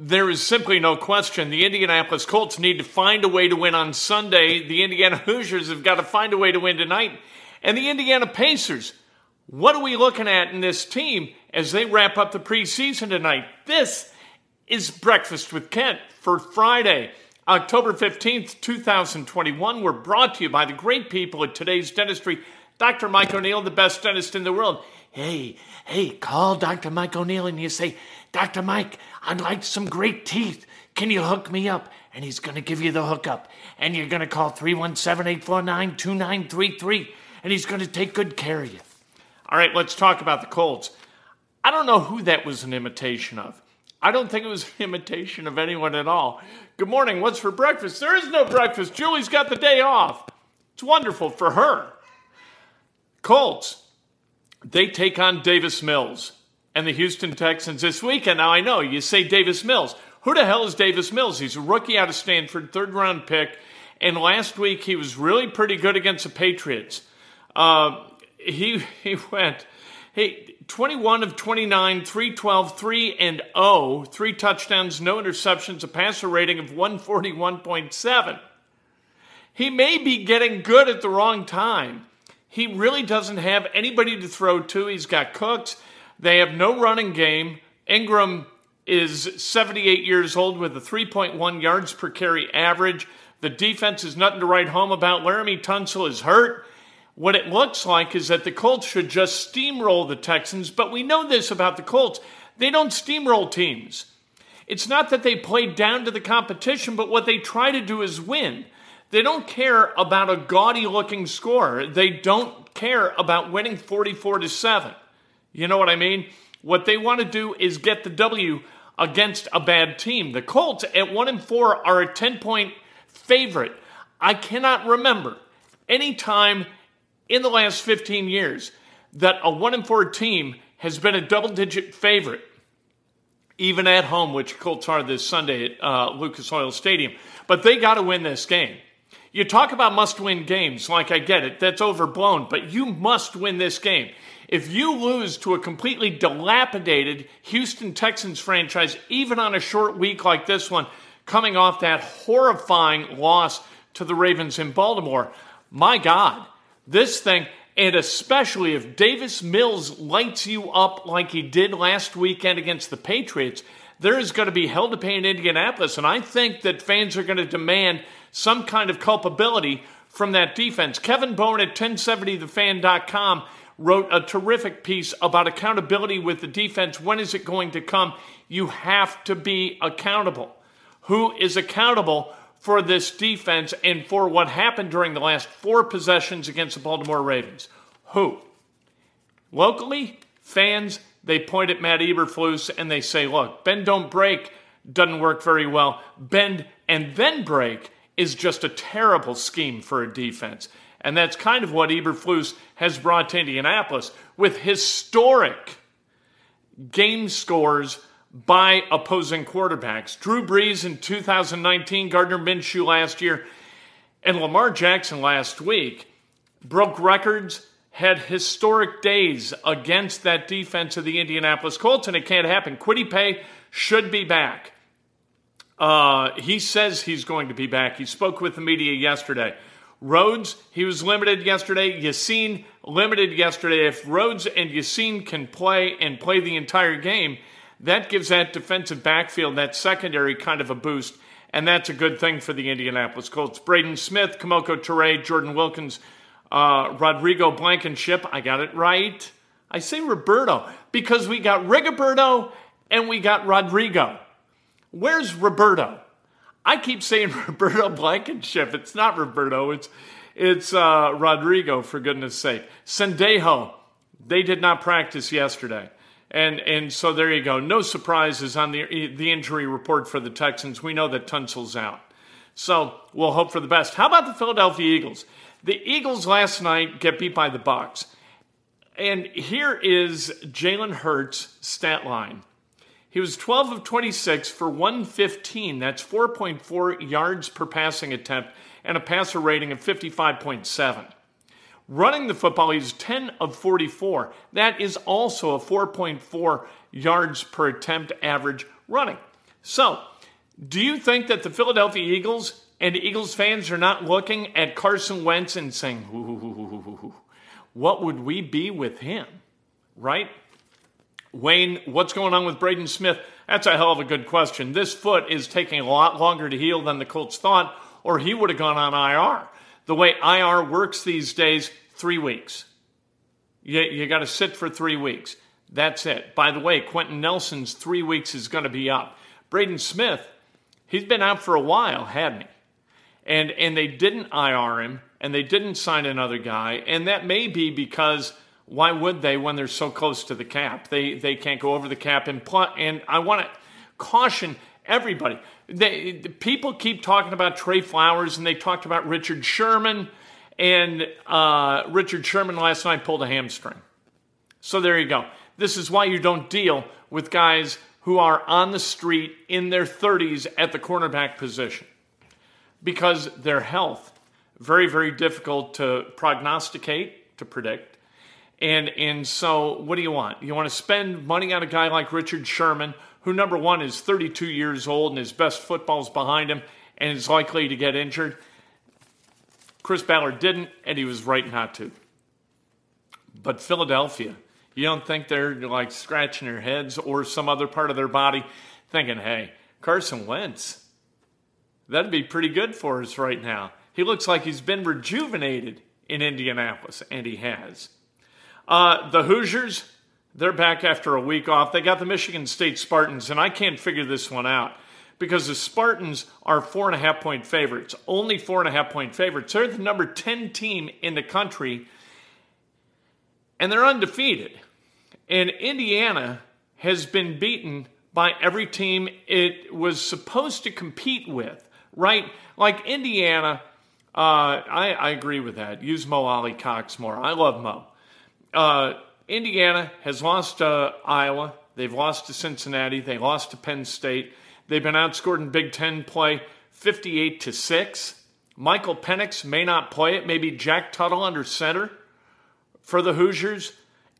There is simply no question. The Indianapolis Colts need to find a way to win on Sunday. The Indiana Hoosiers have got to find a way to win tonight. And the Indiana Pacers, what are we looking at in this team as they wrap up the preseason tonight? This is Breakfast with Kent for Friday, October 15th, 2021. We're brought to you by the great people at today's dentistry. Dr. Mike O'Neill, the best dentist in the world. Hey, hey, call Dr. Mike O'Neill and you say, Dr. Mike, I'd like some great teeth. Can you hook me up? And he's going to give you the hookup. And you're going to call 317 849 2933. And he's going to take good care of you. All right, let's talk about the Colts. I don't know who that was an imitation of. I don't think it was an imitation of anyone at all. Good morning. What's for breakfast? There is no breakfast. Julie's got the day off. It's wonderful for her. Colts, they take on Davis Mills and the Houston Texans this weekend. Now, I know you say Davis Mills. Who the hell is Davis Mills? He's a rookie out of Stanford, third round pick. And last week he was really pretty good against the Patriots. Uh, he, he went, hey, 21 of 29, 312, 3 and 0, three touchdowns, no interceptions, a passer rating of 141.7. He may be getting good at the wrong time. He really doesn't have anybody to throw to. He's got Cooks. They have no running game. Ingram is 78 years old with a 3.1 yards per carry average. The defense is nothing to write home about. Laremy Tunsil is hurt. What it looks like is that the Colts should just steamroll the Texans, but we know this about the Colts. They don't steamroll teams. It's not that they play down to the competition, but what they try to do is win. They don't care about a gaudy looking score. They don't care about winning 44 to 7. You know what I mean? What they want to do is get the W against a bad team. The Colts at 1 and 4 are a 10 point favorite. I cannot remember any time in the last 15 years that a 1 and 4 team has been a double digit favorite even at home, which Colts are this Sunday at uh, Lucas Oil Stadium. But they got to win this game. You talk about must win games, like I get it, that's overblown, but you must win this game. If you lose to a completely dilapidated Houston Texans franchise, even on a short week like this one, coming off that horrifying loss to the Ravens in Baltimore, my God, this thing, and especially if Davis Mills lights you up like he did last weekend against the Patriots, there is going to be hell to pay in Indianapolis. And I think that fans are going to demand some kind of culpability from that defense. Kevin Bowen at 1070thefan.com wrote a terrific piece about accountability with the defense. When is it going to come? You have to be accountable. Who is accountable for this defense and for what happened during the last four possessions against the Baltimore Ravens? Who? Locally, fans, they point at Matt Eberflus and they say, look, bend don't break doesn't work very well. Bend and then break is just a terrible scheme for a defense. And that's kind of what Eberflus has brought to Indianapolis with historic game scores by opposing quarterbacks. Drew Brees in 2019, Gardner Minshew last year, and Lamar Jackson last week broke records, had historic days against that defense of the Indianapolis Colts, and it can't happen. Kwity Paye should be back. Uh, he says he's going to be back. He spoke with the media yesterday. Rhodes, he was limited yesterday. Ya-Sin, limited yesterday. If Rhodes and Ya-Sin can play and play the entire game, that gives that defensive backfield, that secondary, kind of a boost. And that's a good thing for the Indianapolis Colts. Braden Smith, Kemoko Turay, Jordan Wilkins, uh, Rodrigo Blankenship. I got it right. I say Roberto because we got Rigoberto and we got Rodrigo. Where's Roberto? I keep saying Roberto Blankenship. It's not Roberto. It's it's uh, Rodrigo. For goodness' sake, Sendejo. They did not practice yesterday, and and so there you go. No surprises on the the injury report for the Texans. We know that Tunsil's out, so we'll hope for the best. How about the Philadelphia Eagles? The Eagles last night get beat by the Bucs, and here is Jalen Hurts' stat line. He was 12 of 26 for 115. That's 4.4 yards per passing attempt and a passer rating of 55.7. Running the football, he's 10 of 44. That is also a 4.4 yards per attempt average running. So, do you think that the Philadelphia Eagles and Eagles fans are not looking at Carson Wentz and saying, what would we be with him? Right? Wayne, what's going on with Braden Smith? That's a hell of a good question. This foot is taking a lot longer to heal than the Colts thought, or he would have gone on IR. The way IR works these days, three weeks. You, you got to sit for three weeks. That's it. By the way, Quenton Nelson's three weeks is going to be up. Braden Smith, he's been out for a while, hadn't he? And, and they didn't IR him, and they didn't sign another guy, and that may be because – why would they when they're so close to the cap? They they can't go over the cap and pl- and I want to caution everybody. They, people keep talking about Trey Flowers and they talked about Richard Sherman and uh, Richard Sherman last night pulled a hamstring. So there you go. This is why you don't deal with guys who are on the street in their 30s at the cornerback position because their health very very difficult to prognosticate to predict and and so what do you want? You want to spend money on a guy like Richard Sherman, who number one is 32 years old and his best football's behind him and is likely to get injured. Chris Ballard didn't, and he was right not to. But Philadelphia, you don't think they're like scratching their heads or some other part of their body thinking, hey, Carson Wentz, that'd be pretty good for us right now. He looks like he's been rejuvenated in Indianapolis, and he has. Uh, the Hoosiers, they're back after a week off. They got the Michigan State Spartans, and I can't figure this one out because the Spartans are four and a half point favorites, only four and a half point favorites. They're the number 10 team in the country, and they're undefeated. And Indiana has been beaten by every team it was supposed to compete with, right? Like Indiana, uh, I, I agree with that. Use Mo Alie-Cox more. I love Mo uh, Indiana has lost to Iowa. They've lost to Cincinnati. They lost to Penn State. They've been outscored in Big Ten play 58 to 6. Michael Penix may not play it. Maybe Jack Tuttle under center for the Hoosiers.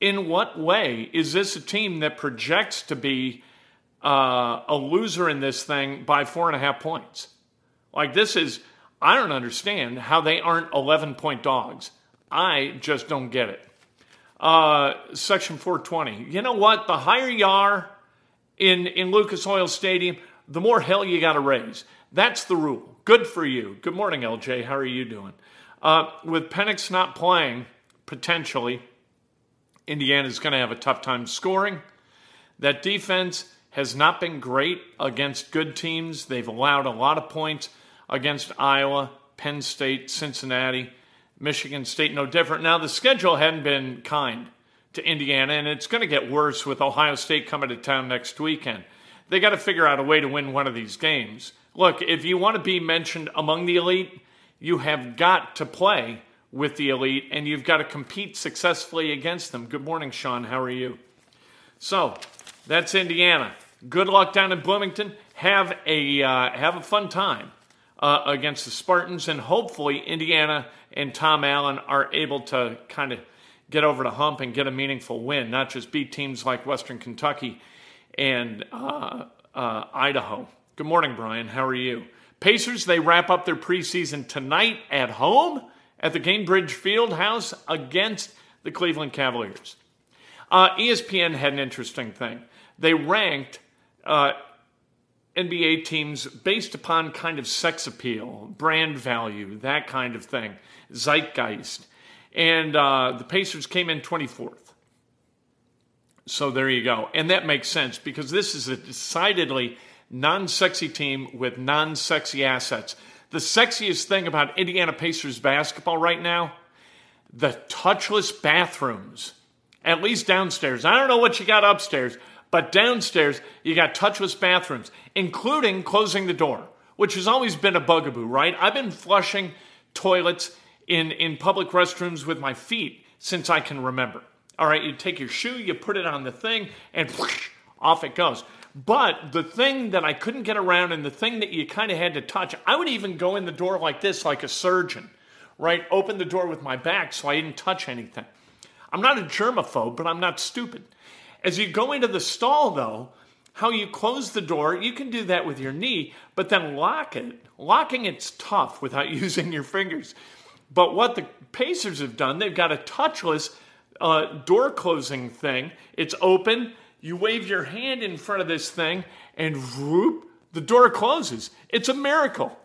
In what way is this a team that projects to be uh, a loser in this thing by four and a half points? Like, this is, I don't understand how they aren't 11 point dogs. I just don't get it uh, Section 420. You know what? The higher you are in, in Lucas Oil Stadium, the more hell you got to raise. That's the rule. Good for you. Good morning, LJ. How are you doing? Uh, with Penix not playing, potentially, Indiana's going to have a tough time scoring. That defense has not been great against good teams. They've allowed a lot of points against Iowa, Penn State, Cincinnati. Michigan State no different. Now, the schedule hadn't been kind to Indiana, and it's going to get worse with Ohio State coming to town next weekend. They got to figure out a way to win one of these games. Look, if you want to be mentioned among the elite, you have got to play with the elite, and you've got to compete successfully against them. Good morning, Sean. How are you? So that's Indiana. Good luck down in Bloomington. Have a uh, have a fun time uh, against the Spartans, and hopefully Indiana and Tom Allen are able to kind of get over the hump and get a meaningful win, not just beat teams like Western Kentucky and uh, uh Idaho. Good morning, Brian. How are you? Pacers, they wrap up their preseason tonight at home at the Gainbridge Fieldhouse against the Cleveland Cavaliers. Uh, ESPN had an interesting thing. They ranked uh, NBA teams based upon kind of sex appeal, brand value, that kind of thing, zeitgeist. And uh, the Pacers came in 24th. So there you go. And that makes sense because this is a decidedly non sexy team with non sexy assets. The sexiest thing about Indiana Pacers basketball right now the touchless bathrooms, at least downstairs. I don't know what you got upstairs, but downstairs you got touchless bathrooms, including closing the door, which has always been a bugaboo, right? I've been flushing toilets in, in public restrooms with my feet since I can remember. All right, you take your shoe, you put it on the thing, and whoosh, off it goes. But the thing that I couldn't get around and the thing that you kind of had to touch, I would even go in the door like this, like a surgeon, right? Open the door with my back so I didn't touch anything. I'm not a germaphobe, but I'm not stupid. As you go into the stall, though, how you close the door, you can do that with your knee, but then lock it. Locking it's tough without using your fingers. But what the Pacers have done, they've got a touchless uh, door closing thing. It's open you wave your hand in front of this thing, and whoop, the door closes. It's a miracle.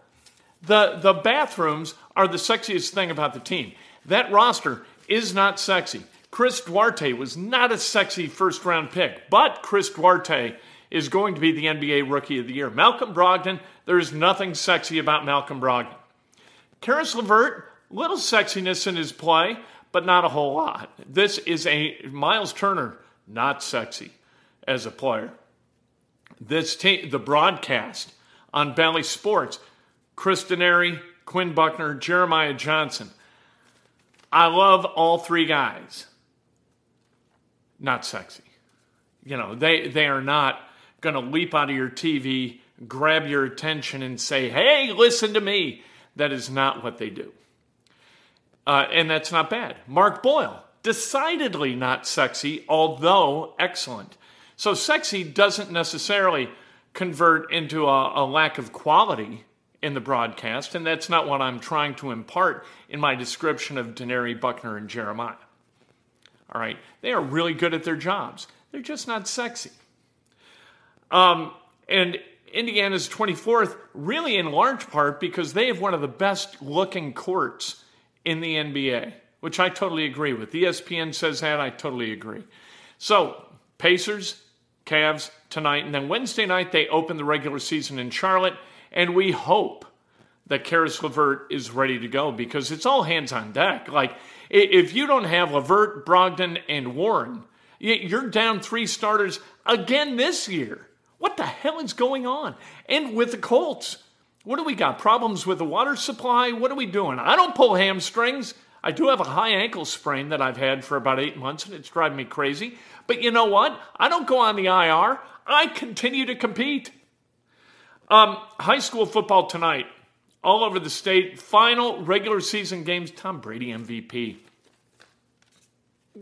The, the bathrooms are the sexiest thing about the team. That roster is not sexy. Chris Duarte was not a sexy first round pick, but Chris Duarte is going to be the NBA Rookie of the Year. Malcolm Brogdon, there is nothing sexy about Malcolm Brogdon. Caris LeVert, little sexiness in his play, but not a whole lot. This is a Miles Turner, not sexy as a player. This the broadcast on Bally Sports, Chris Denari, Quinn Buckner, Jeremiah Johnson. I love all three guys. Not sexy. You know, they, they are not going to leap out of your TV, grab your attention, and say, hey, listen to me. That is not what they do. Uh, and that's not bad. Mark Boyle, decidedly not sexy, although excellent. So sexy doesn't necessarily convert into a, a, lack of quality in the broadcast, and that's not what I'm trying to impart in my description of Denari, Buckner, and Jeremiah. All right, they are really good at their jobs. They're just not sexy. Um, and Indiana's 24th, really in large part because they have one of the best looking courts in the NBA, which I totally agree with. ESPN says that, I totally agree. So, Pacers, Cavs tonight. And then Wednesday night, they open the regular season in Charlotte. And we hope that Caris LeVert is ready to go because it's all hands on deck. Like, if you don't have LeVert, Brogdon, and Warren, you're down three starters again this year. What the hell is going on? And with the Colts, what do we got? Problems with the water supply? What are we doing? I don't pull hamstrings. I do have a high ankle sprain that I've had for about eight months, and it's driving me crazy. But you know what? I don't go on the IR. I continue to compete. Um, high school football tonight, all over the state. Final regular season games. Tom Brady MVP.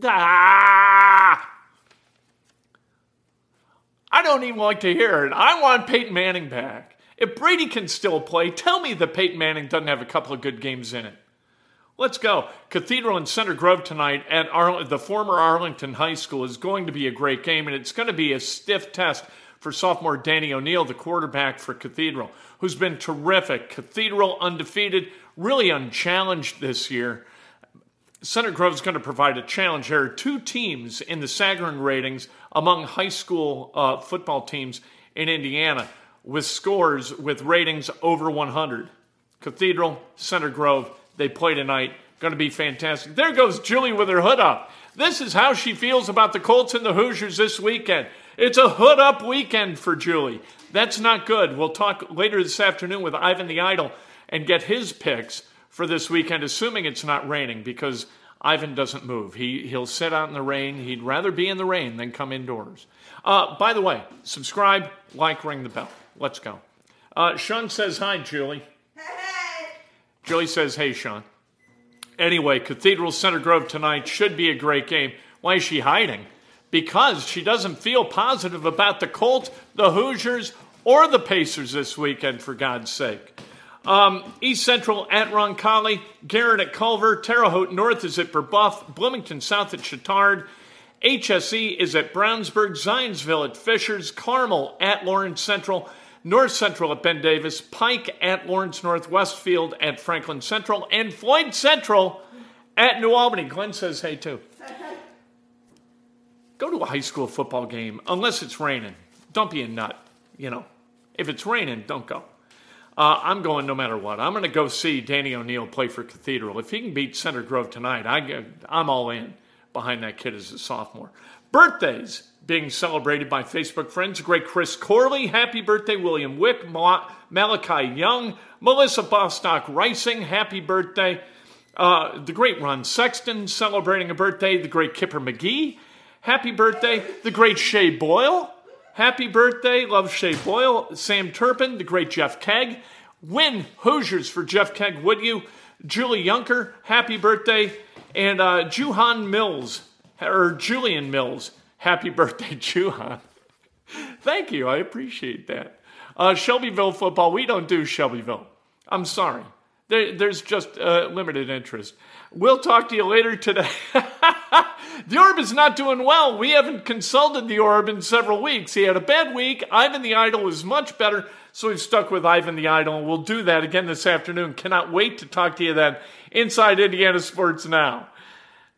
Ah! I don't even like to hear it. I want Peyton Manning back. If Brady can still play, tell me that Peyton Manning doesn't have a couple of good games in it. Let's go. Cathedral in Center Grove tonight at the former Arlington High School is going to be a great game, and it's going to be a stiff test for sophomore Danny O'Neill, the quarterback for Cathedral, who's been terrific. Cathedral undefeated, really unchallenged this year. Center Grove is going to provide a challenge. There are two teams in the Sagarin ratings among high school uh, football teams in Indiana with scores with ratings over 100. Cathedral, Center Grove. They play tonight. Going to be fantastic. There goes Julie with her hood up. This is how she feels about the Colts and the Hoosiers this weekend. It's a hood up weekend for Julie. That's not good. We'll talk later this afternoon with Ivan the Idol and get his picks for this weekend, assuming it's not raining, because Ivan doesn't move. He, he'll sit out in the rain. He'd rather be in the rain than come indoors. Uh, by the way, subscribe, like, ring the bell. Let's go. Uh, Sean says hi, Julie. Hey. Julie says, hey, Sean. Anyway, Cathedral Center Grove tonight should be a great game. Why is she hiding? Because she doesn't feel positive about the Colts, the Hoosiers, or the Pacers this weekend, for God's sake. Um, East Central at Roncalli, Garrett at Culver, Terre Haute North is at Brebeuf, Bloomington South at Chittard, HSE is at Brownsburg, Zionsville at Fishers, Carmel at Lawrence Central, North Central at Ben Davis, Pike at Lawrence North, Westfield at Franklin Central, and Floyd Central at New Albany. Glenn says hey too. Go to a high school football game unless it's raining. Don't be a nut. You know, if it's raining, don't go. Uh, I'm going no matter what. I'm going to go see Danny O'Neill play for Cathedral. If he can beat Center Grove tonight, I, I'm all in behind that kid as a sophomore. Birthdays being celebrated by Facebook friends. Great Chris Corley, happy birthday. William Wick, Ma- Malachi Young, Melissa Bostock Rising. happy birthday. Uh, the great Ron Sexton celebrating a birthday. The great Kipper McGee, happy birthday. The great Shay Boyle, Happy birthday, love Shay Boyle, Sam Turpin, the great Jeff Kegg. Win Hoosiers for Jeff Kegg, would you? Julie Yunker, happy birthday. And uh, Juhan Mills, or Julian Mills, happy birthday, Juhan. Thank you, I appreciate that. Uh, Shelbyville football, we don't do Shelbyville. I'm sorry. There, there's just uh, limited interest. We'll talk to you later today. the Orb is not doing well. We haven't consulted the Orb in several weeks. He had a bad week. Ivan the Idol is much better, so we've stuck with Ivan the Idol, and we'll do that again this afternoon. Cannot wait to talk to you then inside Indiana Sports Now.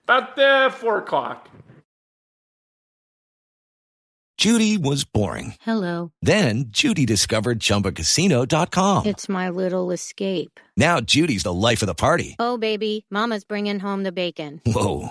About uh, 4 o'clock. Judy was boring. Hello. Then Judy discovered ChumbaCasino.com. It's my little escape. Now Judy's the life of the party. Oh, baby, mama's bringing home the bacon. Whoa,